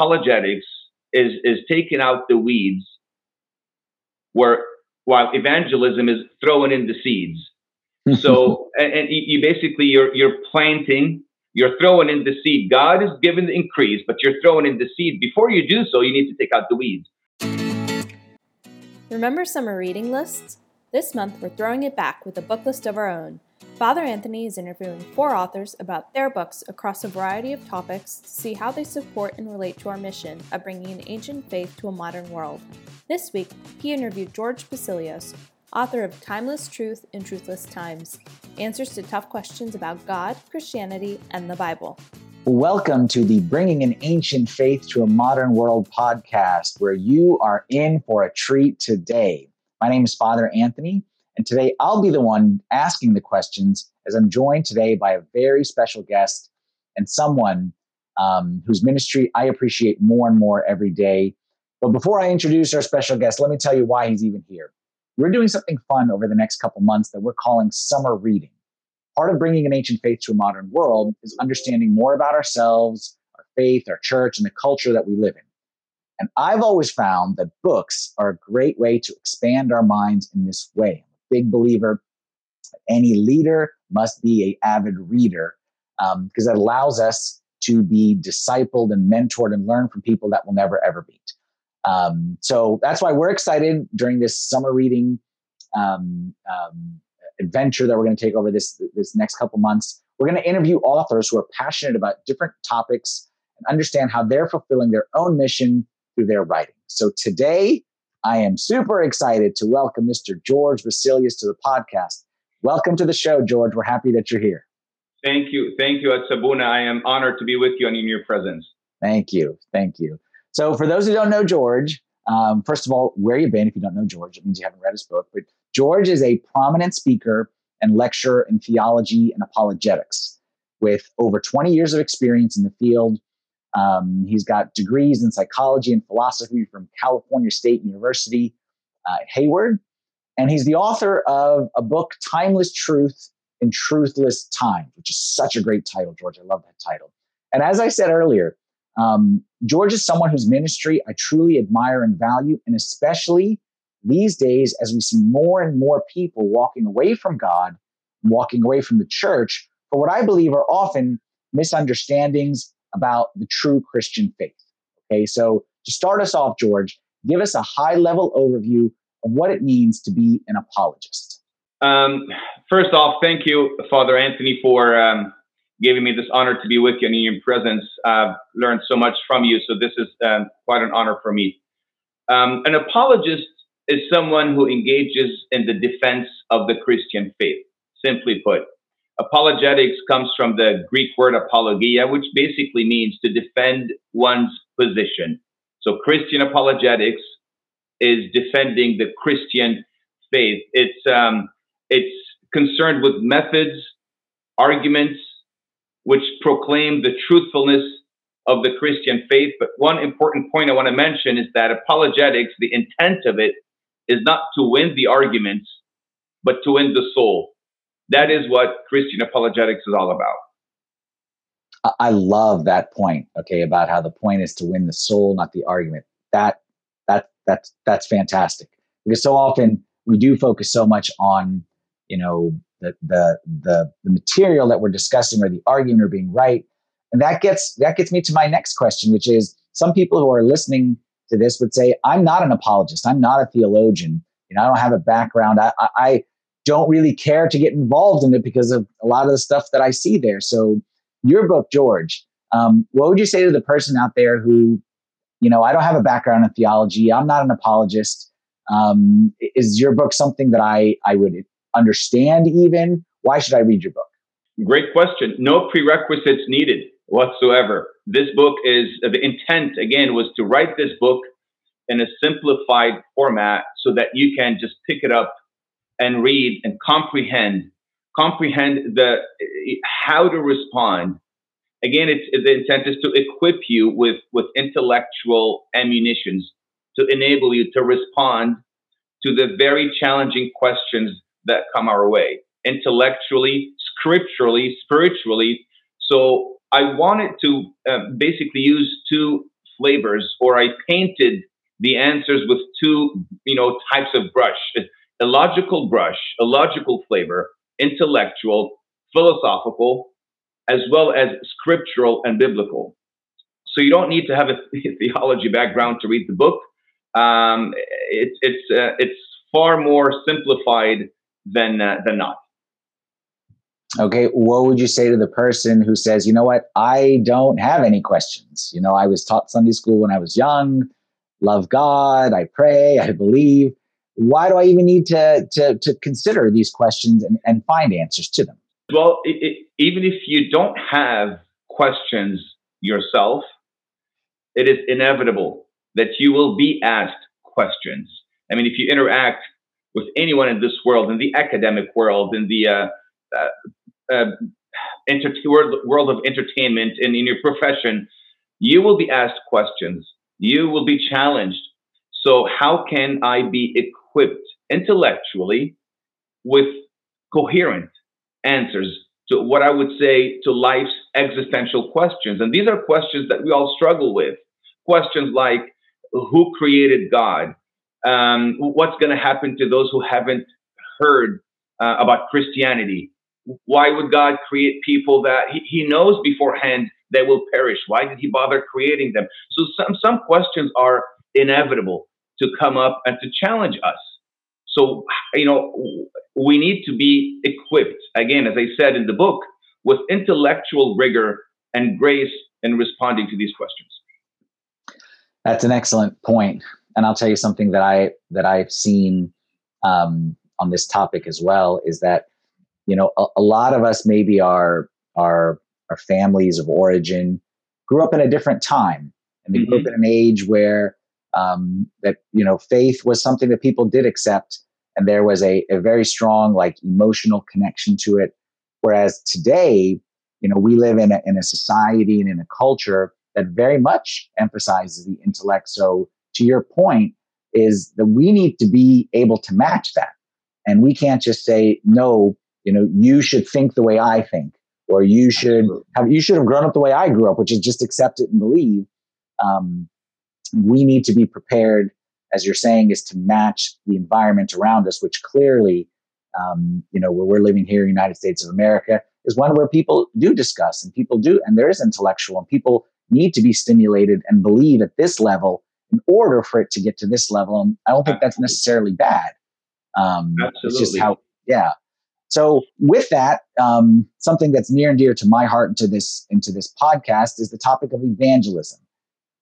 apologetics is is taking out the weeds, where while evangelism is throwing in the seeds. so and, and you basically you're you're planting, you're throwing in the seed. God is giving the increase, but you're throwing in the seed. Before you do so, you need to take out the weeds. Remember summer reading lists? This month we're throwing it back with a book list of our own. Father Anthony is interviewing four authors about their books across a variety of topics to see how they support and relate to our mission of bringing an ancient faith to a modern world. This week, he interviewed George Bassilios, author of Timeless Truth in Truthless Times Answers to Tough Questions about God, Christianity, and the Bible. Welcome to the Bringing an Ancient Faith to a Modern World podcast, where you are in for a treat today. My name is Father Anthony, and today I'll be the one asking the questions as I'm joined today by a very special guest and someone um, whose ministry I appreciate more and more every day. But before I introduce our special guest, let me tell you why he's even here. We're doing something fun over the next couple months that we're calling summer reading. Part of bringing an ancient faith to a modern world is understanding more about ourselves, our faith, our church, and the culture that we live in. And I've always found that books are a great way to expand our minds in this way big believer. Any leader must be a avid reader because um, that allows us to be discipled and mentored and learn from people that will never ever meet. Um, so that's why we're excited during this summer reading um, um adventure that we're going to take over this this next couple months. We're going to interview authors who are passionate about different topics and understand how they're fulfilling their own mission through their writing. So today I am super excited to welcome Mr. George Bassilios to the podcast. Welcome to the show, George. We're happy that you're here. Thank you. Thank you, Sabuna. I am honored to be with you and in your presence. Thank you. Thank you. So, for those who don't know George, um, first of all, where you been? If you don't know George, it means you haven't read his book. But George is a prominent speaker and lecturer in theology and apologetics with over 20 years of experience in the field um, he's got degrees in psychology and philosophy from California State University, uh, Hayward. And he's the author of a book, Timeless Truth in Truthless Times, which is such a great title, George. I love that title. And as I said earlier, um, George is someone whose ministry I truly admire and value, and especially these days as we see more and more people walking away from God, walking away from the church for what I believe are often misunderstandings about the true Christian faith. Okay, so to start us off, George, give us a high level overview of what it means to be an apologist. Um, first off, thank you, Father Anthony, for um, giving me this honor to be with you and in your presence. I've learned so much from you, so this is um, quite an honor for me. Um, an apologist is someone who engages in the defense of the Christian faith, simply put. Apologetics comes from the Greek word apologia, which basically means to defend one's position. So Christian apologetics is defending the Christian faith. It's um, it's concerned with methods, arguments, which proclaim the truthfulness of the Christian faith. But one important point I want to mention is that apologetics, the intent of it, is not to win the arguments, but to win the soul. That is what Christian apologetics is all about. I love that point. Okay, about how the point is to win the soul, not the argument. That that that's that's fantastic because so often we do focus so much on you know the the the the material that we're discussing or the argument or being right, and that gets that gets me to my next question, which is some people who are listening to this would say, "I'm not an apologist. I'm not a theologian. You know, I don't have a background. I, I don't really care to get involved in it because of a lot of the stuff that I see there. So, your book, George, um, what would you say to the person out there who, you know, I don't have a background in theology, I'm not an apologist. Um, is your book something that I, I would understand even? Why should I read your book? Great question. No prerequisites needed whatsoever. This book is the intent, again, was to write this book in a simplified format so that you can just pick it up and read and comprehend comprehend the how to respond. Again it's the intent is to equip you with with intellectual ammunitions to enable you to respond to the very challenging questions that come our way intellectually scripturally spiritually. So i wanted to uh, basically use two flavors, or I painted the answers with two, you know, types of brush: a logical brush, a logical flavor, intellectual, philosophical, as well as scriptural and biblical. So you don't need to have a theology background to read the book. Um, it, it's uh, it's far more simplified than uh, than not. Okay, what would you say to the person who says, you know what, I don't have any questions? You know, I was taught Sunday school when I was young, love God, I pray, I believe. Why do I even need to to, to consider these questions and, and find answers to them? Well, it, it, even if you don't have questions yourself, it is inevitable that you will be asked questions. I mean, if you interact with anyone in this world, in the academic world, in the uh, uh, uh, world, world of entertainment, and in your profession, you will be asked questions. You will be challenged. So, how can I be equipped intellectually with coherent answers to what I would say to life's existential questions? And these are questions that we all struggle with. Questions like, who created God? Um, what's going to happen to those who haven't heard uh, about Christianity? Why would God create people that he, he knows beforehand they will perish? Why did he bother creating them? So some, some questions are inevitable to come up and to challenge us. So, you know, we need to be equipped, again, as I said in the book, with intellectual rigor and grace in responding to these questions. That's an excellent point, and I'll tell you something that I that I've seen um, on this topic as well is that you know a, a lot of us maybe our our our families of origin grew up in a different time, and we mm-hmm. grew up mm-hmm. in an age where um, that you know faith was something that people did accept, and there was a, a very strong like emotional connection to it. Whereas today, you know, we live in a, in a society and in a culture that very much emphasizes the intellect. So, to your point, is that we need to be able to match that. And we can't just say, no, you know, you should think the way I think, or you should have, you should have grown up the way I grew up, which is just accept it and believe. Um, we need to be prepared, as you're saying, is to match the environment around us, which clearly, um, you know, where we're living here United States of America is one where people do discuss and people do, and there is intellectual and people need to be stimulated and believe at this level in order for it to get to this level. And I don't think that's necessarily bad. Um, Absolutely. It's just how, yeah. So with that, um, something that's near and dear to my heart and to this into this podcast is the topic of evangelism.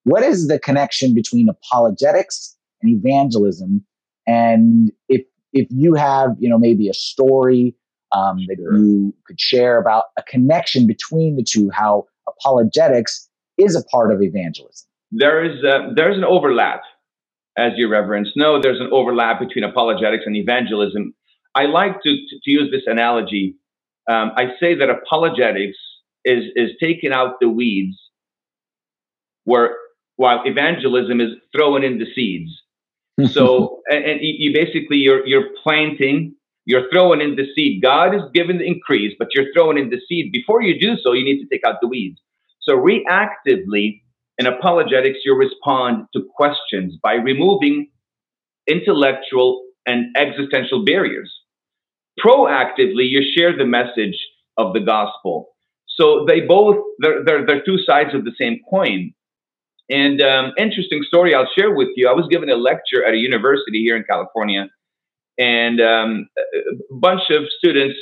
What is the connection between apologetics and evangelism? And if if you have, you know, maybe a story um, that sure. you could share about a connection between the two, how apologetics is a part of evangelism. There is a, there's an overlap, as your reverence know. There's an overlap between apologetics and evangelism. I like to, to, to use this analogy. Um, I say that apologetics is is taking out the weeds, where while evangelism is throwing in the seeds. so and, and you basically you're you're planting you're throwing in the seed. God is giving the increase, but you're throwing in the seed. Before you do so, you need to take out the weeds. So reactively, in apologetics, you respond to questions by removing intellectual and existential barriers. Proactively, you share the message of the gospel. So they both, they're, they're, they're two sides of the same coin. And um, interesting story I'll share with you. I was given a lecture at a university here in California and um, a bunch of students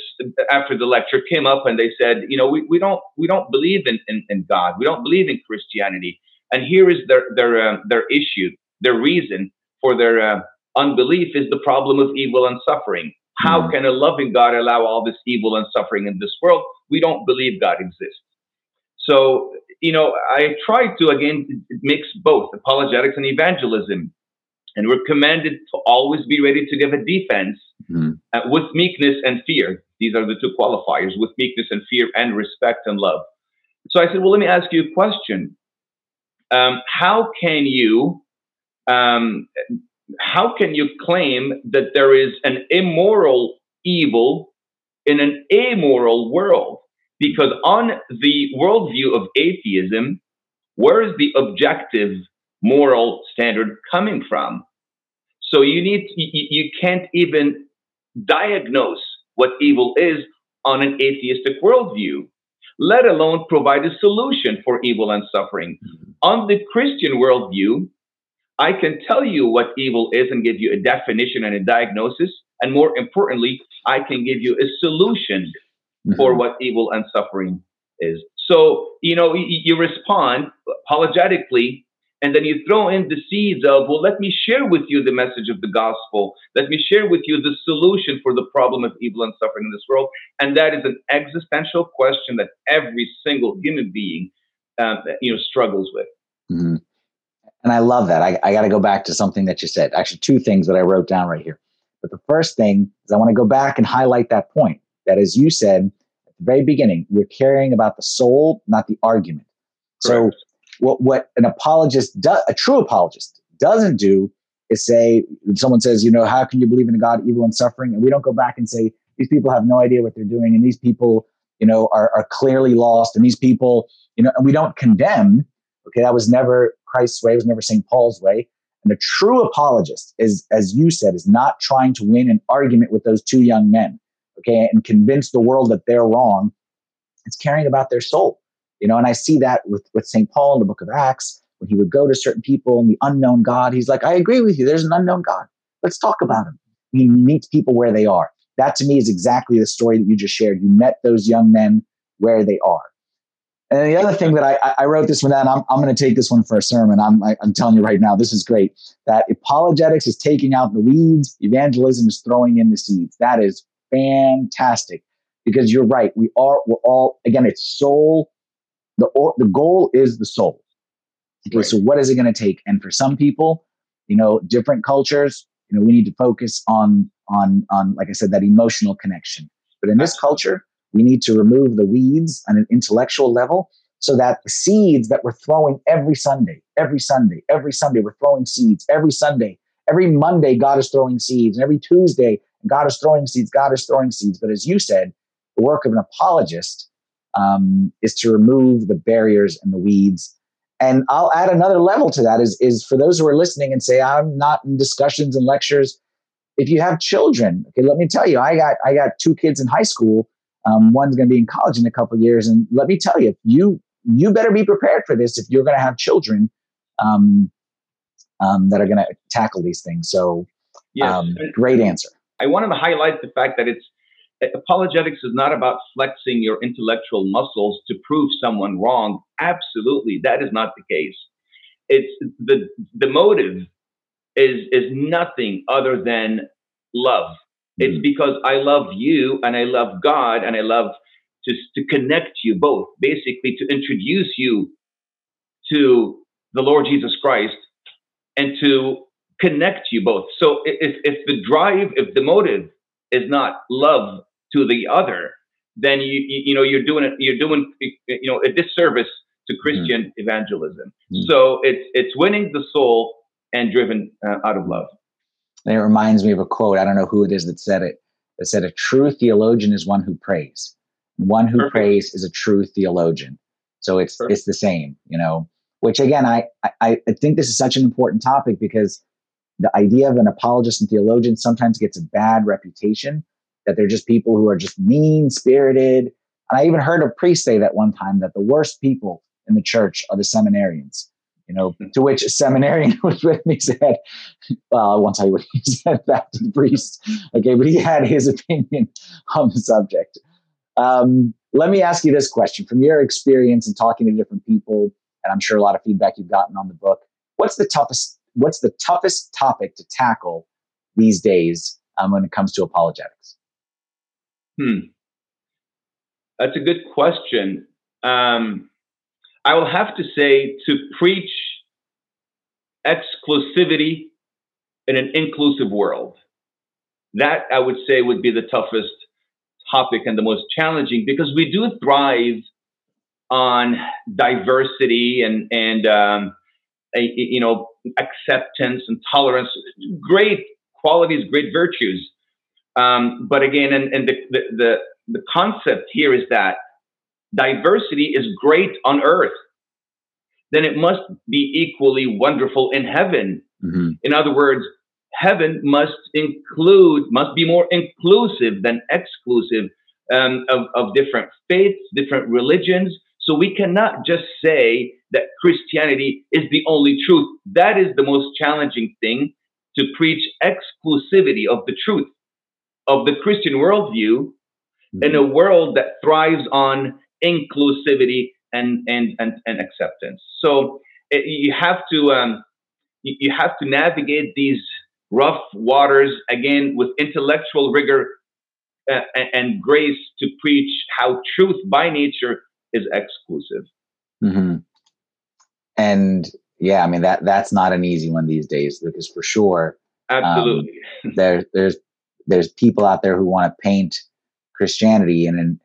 after the lecture came up and they said, you know, we, we don't we don't believe in, in, in God. We don't believe in Christianity. And here is their their uh, their issue, their reason for their uh, unbelief is the problem of evil and suffering. How mm-hmm. can a loving God allow all this evil and suffering in this world? We don't believe God exists. So, you know, I try to again mix both apologetics and evangelism and we're commanded to always be ready to give a defense mm-hmm. uh, with meekness and fear. These are the two qualifiers with meekness and fear and respect and love. So I said, well, let me ask you a question. Um, how can you um, how can you claim that there is an immoral evil in an amoral world? Because on the worldview of atheism, where is the objective moral standard coming from? So you need you, you can't even diagnose what evil is on an atheistic worldview, let alone provide a solution for evil and suffering. Mm-hmm. On the Christian worldview, I can tell you what evil is and give you a definition and a diagnosis. And more importantly, I can give you a solution mm-hmm. for what evil and suffering is. So, you know, you, you respond apologetically and then you throw in the seeds of, well, let me share with you the message of the gospel. Let me share with you the solution for the problem of evil and suffering in this world. And that is an existential question that every single human being, um, you know, struggles with. Mm-hmm. And I love that. I, I got to go back to something that you said. Actually, two things that I wrote down right here. But the first thing is I want to go back and highlight that point. That, as you said the very beginning, we're caring about the soul, not the argument. Correct. So what what an apologist does, a true apologist doesn't do is say someone says, you know, how can you believe in a God evil and suffering? And we don't go back and say these people have no idea what they're doing, and these people, you know, are are clearly lost, and these people, you know, and we don't condemn. Okay, that was never Christ's way. It was never St. Paul's way. And a true apologist is, as you said, is not trying to win an argument with those two young men, okay, and convince the world that they're wrong. It's caring about their soul. You know, and I see that with, with St. Paul in the book of Acts, when he would go to certain people and the unknown God, he's like, I agree with you. There's an unknown God. Let's talk about him. He meets people where they are. That to me is exactly the story that you just shared. You met those young men where they are. And the other thing that I, I wrote this one down, I'm, I'm going to take this one for a sermon. I'm, I, am i am telling you right now, this is great. That apologetics is taking out the weeds, evangelism is throwing in the seeds. That is fantastic because you're right. We are, we're all, again, it's soul the or, the goal is the soul. Okay, right. so what is it going to take? And for some people, you know, different cultures, you know, we need to focus on on on like I said, that emotional connection. But in this culture, we need to remove the weeds on an intellectual level so that the seeds that we're throwing every Sunday, every Sunday, every Sunday, we're throwing seeds every Sunday. Every Monday, God is throwing seeds. And every Tuesday, God is throwing seeds. God is throwing seeds. But as you said, the work of an apologist um, is to remove the barriers and the weeds. And I'll add another level to that is, is for those who are listening and say, I'm not in discussions and lectures. If you have children, okay, let me tell you, I got I got two kids in high school. Um, one's going to be in college in a couple years, and let me tell you, you you better be prepared for this if you're going to have children um, um, that are going to tackle these things. So, yes. Um, great answer. I wanted to highlight the fact that it's apologetics is not about flexing your intellectual muscles to prove someone wrong. Absolutely, that is not the case. It's the the motive is is nothing other than love. Mm-hmm. It's because I love you and I love God and I love to to connect you both, basically to introduce you to the Lord Jesus Christ and to connect you both. So if if the drive, if the motive is not love to the other, then you you know you're doing it you're doing you know a disservice to mm-hmm. Christian mm-hmm. evangelism. Mm-hmm. So it's it's winning the soul and driven uh, out of love. And it reminds me of a quote. I don't know who it is that said it. That said, "A true theologian is one who prays. One who Perfect. prays is a true theologian." So it's Perfect. it's the same, you know. Which again, I, I I think this is such an important topic because the idea of an apologist and theologian sometimes gets a bad reputation that they're just people who are just mean spirited. And I even heard a priest say that one time that the worst people in the church are the seminarians. You know, hmm. to which a seminarian was with me said, well, I won't tell you what he said back to the priest. Okay, but he had his opinion on the subject. Um, let me ask you this question from your experience and talking to different people, and I'm sure a lot of feedback you've gotten on the book. What's the toughest? What's the toughest topic to tackle these days um, when it comes to apologetics? Hmm. That's a good question. Um, I will have to say to preach exclusivity in an inclusive world. That I would say would be the toughest topic and the most challenging because we do thrive on diversity and and um, a, you know acceptance and tolerance, great qualities, great virtues. Um, but again, and, and the, the, the, the concept here is that diversity is great on earth. then it must be equally wonderful in heaven. Mm-hmm. In other words, heaven must include, must be more inclusive than exclusive um, of, of different faiths, different religions. So we cannot just say that Christianity is the only truth. That is the most challenging thing to preach exclusivity of the truth of the Christian worldview mm-hmm. in a world that thrives on inclusivity and and and, and acceptance. So it, you have to um, you have to navigate these rough waters again with intellectual rigor uh, and, and, grace to preach how truth by nature is exclusive. Mm-hmm. And yeah, I mean that that's not an easy one these days because for sure, absolutely, um, there there's there's people out there who want to paint Christianity in an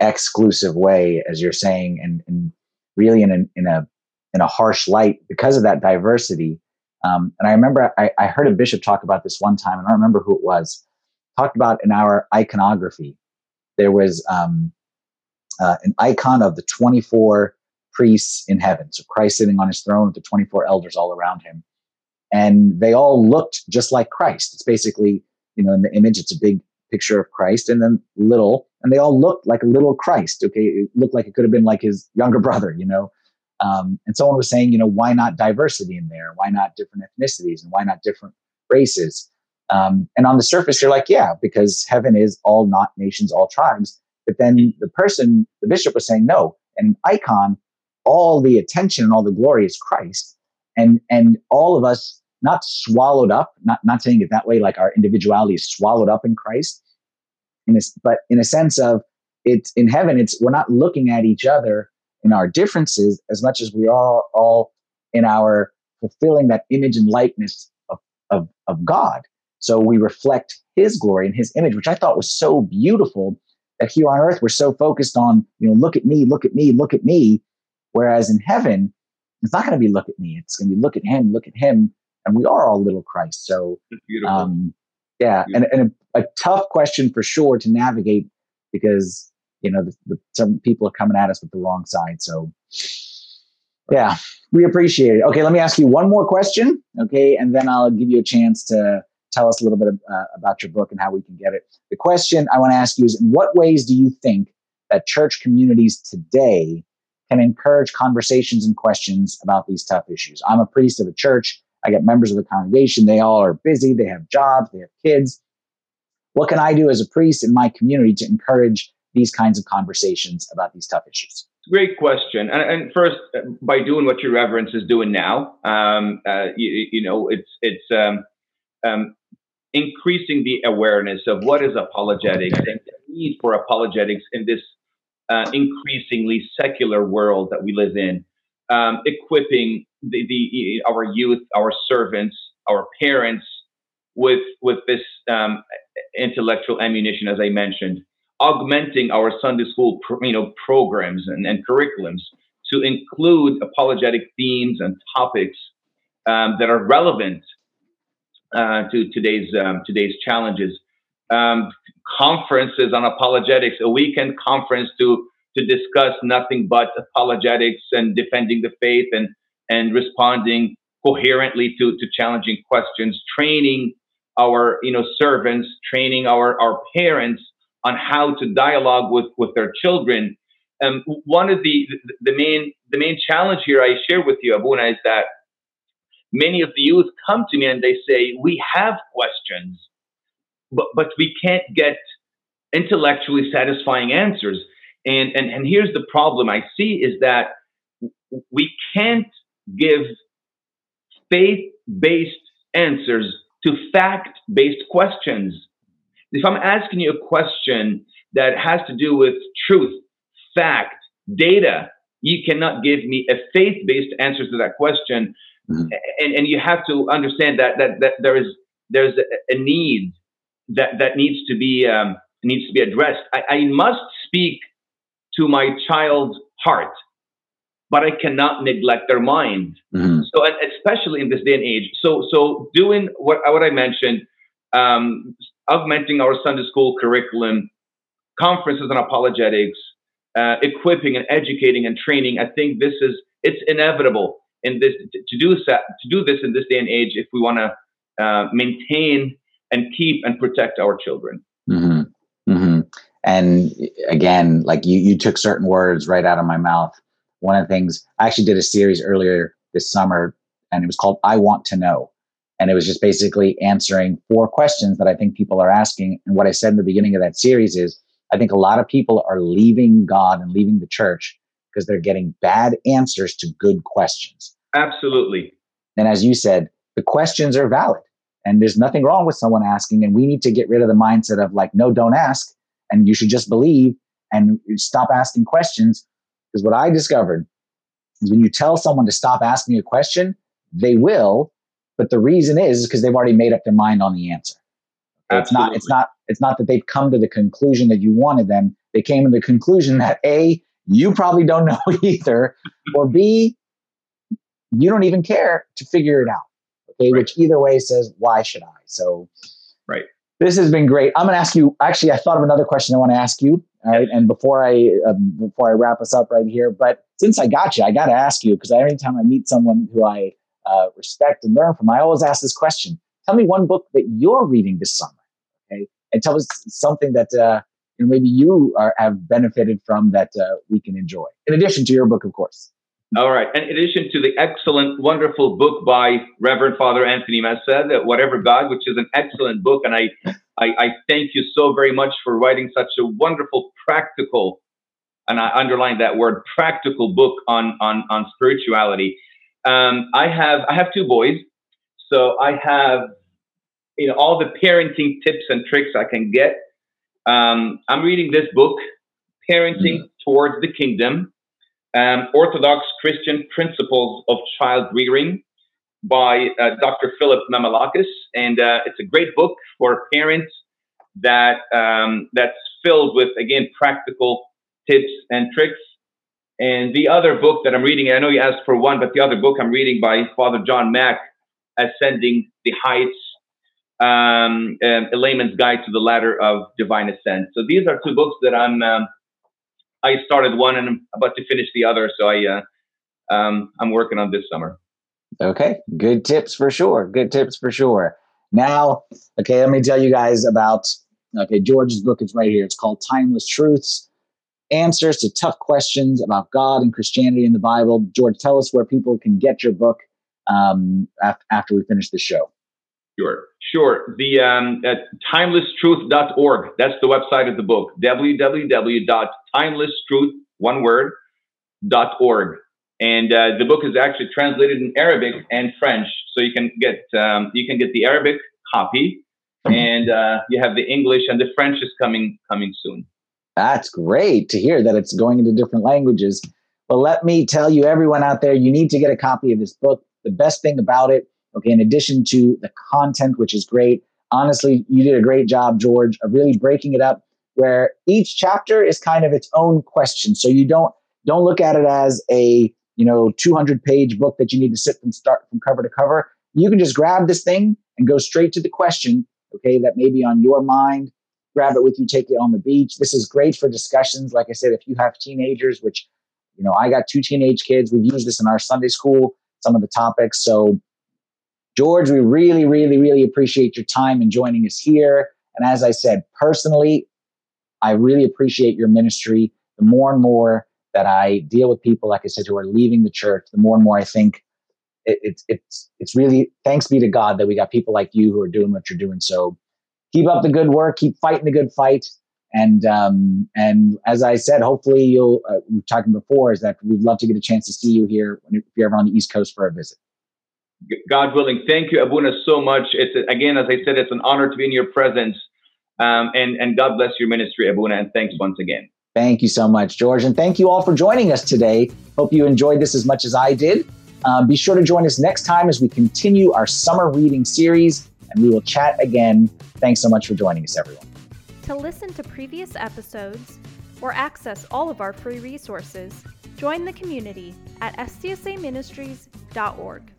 exclusive way, as you're saying, and, and really in a, in a in a harsh light because of that diversity. Um, and I remember I, I, heard a bishop talk about this one time, and I don't remember who it was. Talked about in our iconography, there was um, uh, an icon of the 24 priests in heaven. So Christ sitting on his throne with the 24 elders all around him. And they all looked just like Christ. It's basically, you know, in the image, it's a big picture of Christ and then little, and they all looked like a little Christ. Okay, it looked like it could have been like his younger brother, you know. Um, and someone was saying, you know, why not diversity in there? Why not different ethnicities and why not different races? Um, and on the surface, you're like, yeah, because heaven is all not nations, all tribes. But then the person, the bishop was saying, no, an icon, all the attention and all the glory is Christ. And, and all of us not swallowed up, not, not saying it that way, like our individuality is swallowed up in Christ, in a, but in a sense of it's in heaven, it's we're not looking at each other in our differences as much as we are all in our fulfilling that image and likeness of, of, of God. So we reflect his glory and his image, which I thought was so beautiful that here on earth we're so focused on, you know, look at me, look at me, look at me. Whereas in heaven, it's not going to be look at me. It's going to be look at him, look at him. And we are all little Christ. So, um, yeah, and, and a, a, tough question for sure to navigate because you know the, the, some people are coming at us with the wrong side. So yeah, we appreciate it. Okay, let me ask you one more question. Okay, and then I'll give you a chance to tell us a little bit of, uh, about your book and how we can get it. The question I want to ask you is: In what ways do you think that church communities today can encourage conversations and questions about these tough issues? I'm a priest of a church. I get members of the congregation. They all are busy. They have jobs. They have kids. What can I do as a priest in my community to encourage these kinds of conversations about these tough issues? Great question. And, and first, by doing what your reverence is doing now, um, uh, you, you, know, it's it's um, um, increasing the awareness of what is apologetics and the need for apologetics in this uh, increasingly secular world that we live in. Um, equipping the, the our youth, our servants, our parents with with this um, intellectual ammunition, as I mentioned, augmenting our Sunday school you know programs and, and curriculums to include apologetic themes and topics um, that are relevant uh, to today's um, today's challenges. Um, conferences on apologetics, a weekend conference to to discuss nothing but apologetics and defending the faith and and responding coherently to, to challenging questions, training our you know servants, training our, our parents on how to dialogue with, with their children. Um, one of the, the main the main challenge here I share with you, Abuna, is that many of the youth come to me and they say, We have questions, but but we can't get intellectually satisfying answers. And and, and here's the problem I see is that we can't give faith based answers to fact based questions. If I'm asking you a question that has to do with truth, fact, data, you cannot give me a faith based answer to that question. Mm-hmm. And, and you have to understand that, that, that there is there's a, a need that, that needs to be um, needs to be addressed. I, I must speak to my child's heart but I cannot neglect their mind. Mm-hmm. So, and especially in this day and age. So, so doing what what I mentioned, um, augmenting our Sunday school curriculum, conferences on apologetics, uh, equipping and educating and training. I think this is It's inevitable in this to do to do this in this day and age if we want to uh, maintain and keep and protect our children. Mm-hmm. Mm-hmm. And again, like you, you took certain words right out of my mouth. One of the things I actually did a series earlier this summer, and it was called "I Want to Know." And it was just basically answering four questions that I think people are asking. And what I said in the beginning of that series is I think a lot of people are leaving God and leaving the church because they're getting bad answers to good questions. Absolutely. And as you said, the questions are valid and there's nothing wrong with someone asking. And we need to get rid of the mindset of like, no, don't ask. And you should just believe and stop asking questions. Because what I discovered is when you tell someone to stop asking a question, they will but the reason is because they've already made up their mind on the answer. It's not. It's not. It's not that they've come to the conclusion that you wanted them. They came to the conclusion that a you probably don't know either, or b you don't even care to figure it out. Okay, right. which either way says why should I? So, right. This has been great. I'm going to ask you. Actually, I thought of another question I want to ask you. All right, and before I um, before I wrap us up right here, but since I got you, I got to ask you because every time I meet someone who I uh, respect and learn from. I always ask this question: Tell me one book that you're reading this summer, okay? And tell us something that uh, you know, maybe you are, have benefited from that uh, we can enjoy. In addition to your book, of course. All right. In addition to the excellent, wonderful book by Reverend Father Anthony Messeh, Whatever God, which is an excellent book, and I, I, I thank you so very much for writing such a wonderful, practical, and I underline that word, practical book on on on spirituality. Um, I have I have two boys, so I have you know all the parenting tips and tricks I can get. Um, I'm reading this book, Parenting mm. Towards the Kingdom: um, Orthodox Christian Principles of Child Rearing by uh, Dr. Philip Mamalakis, and uh, it's a great book for parents that um, that's filled with again practical tips and tricks and the other book that I'm reading, I know you asked for one, but the other book I'm reading by Father John Mack, Ascending the Heights, um, um, A Layman's Guide to the Ladder of Divine Ascent. So these are two books that I'm, um, I started one and I'm about to finish the other. So I, uh, um, I'm working on this summer. Okay. Good tips for sure. Good tips for sure. Now, okay, let me tell you guys about, okay, George's book is right here. It's called Timeless Truths answers to tough questions about God and Christianity in the Bible. George, tell us where people can get your book um, after we finish the show. Sure, sure. The um, at timelesstruth.org. That's the website of the book. www.timelesstruth, one word, dot org. And uh, the book is actually translated in Arabic and French, so you can get um, you can get the Arabic copy, and uh, you have the English and the French is coming coming soon. That's great to hear that it's going into different languages. But let me tell you, everyone out there, you need to get a copy of this book. The best thing about it, okay, in addition to the content, which is great, honestly, you did a great job, George, of really breaking it up where each chapter is kind of its own question. So you don't don't look at it as a you know 200 page book that you need to sit from start from cover to cover. You can just grab this thing and go straight to the question, okay, that may be on your mind grab it with you, take it on the beach. This is great for discussions. Like I said, if you have teenagers, which, you know, I got two teenage kids, we've used this in our Sunday school, some of the topics. So, George, we really, really, really appreciate your time and joining us here. And as I said, personally, I really appreciate your ministry. The more and more that I deal with people, like I said, who are leaving the church, the more and more I think it, it's it's it's really thanks be to God that we got people like you who are doing what you're doing. So keep up the good work, keep fighting the good fight. And um, and as I said, hopefully you'll. Uh, we were talking before is that we'd love to get a chance to see you here if you're ever on the East Coast for a visit. God willing, thank you, Abuna, so much. It's again, as I said, it's an honor to be in your presence. Um, and and God bless your ministry, Abuna, and thanks once again. Thank you so much, George, and thank you all for joining us today. Hope you enjoyed this as much as I did. Um, be sure to join us next time as we continue our summer reading series and we will chat again. Thanks so much for joining us, everyone. To listen to previous episodes or access all of our free resources, join the community at stsaministries.org.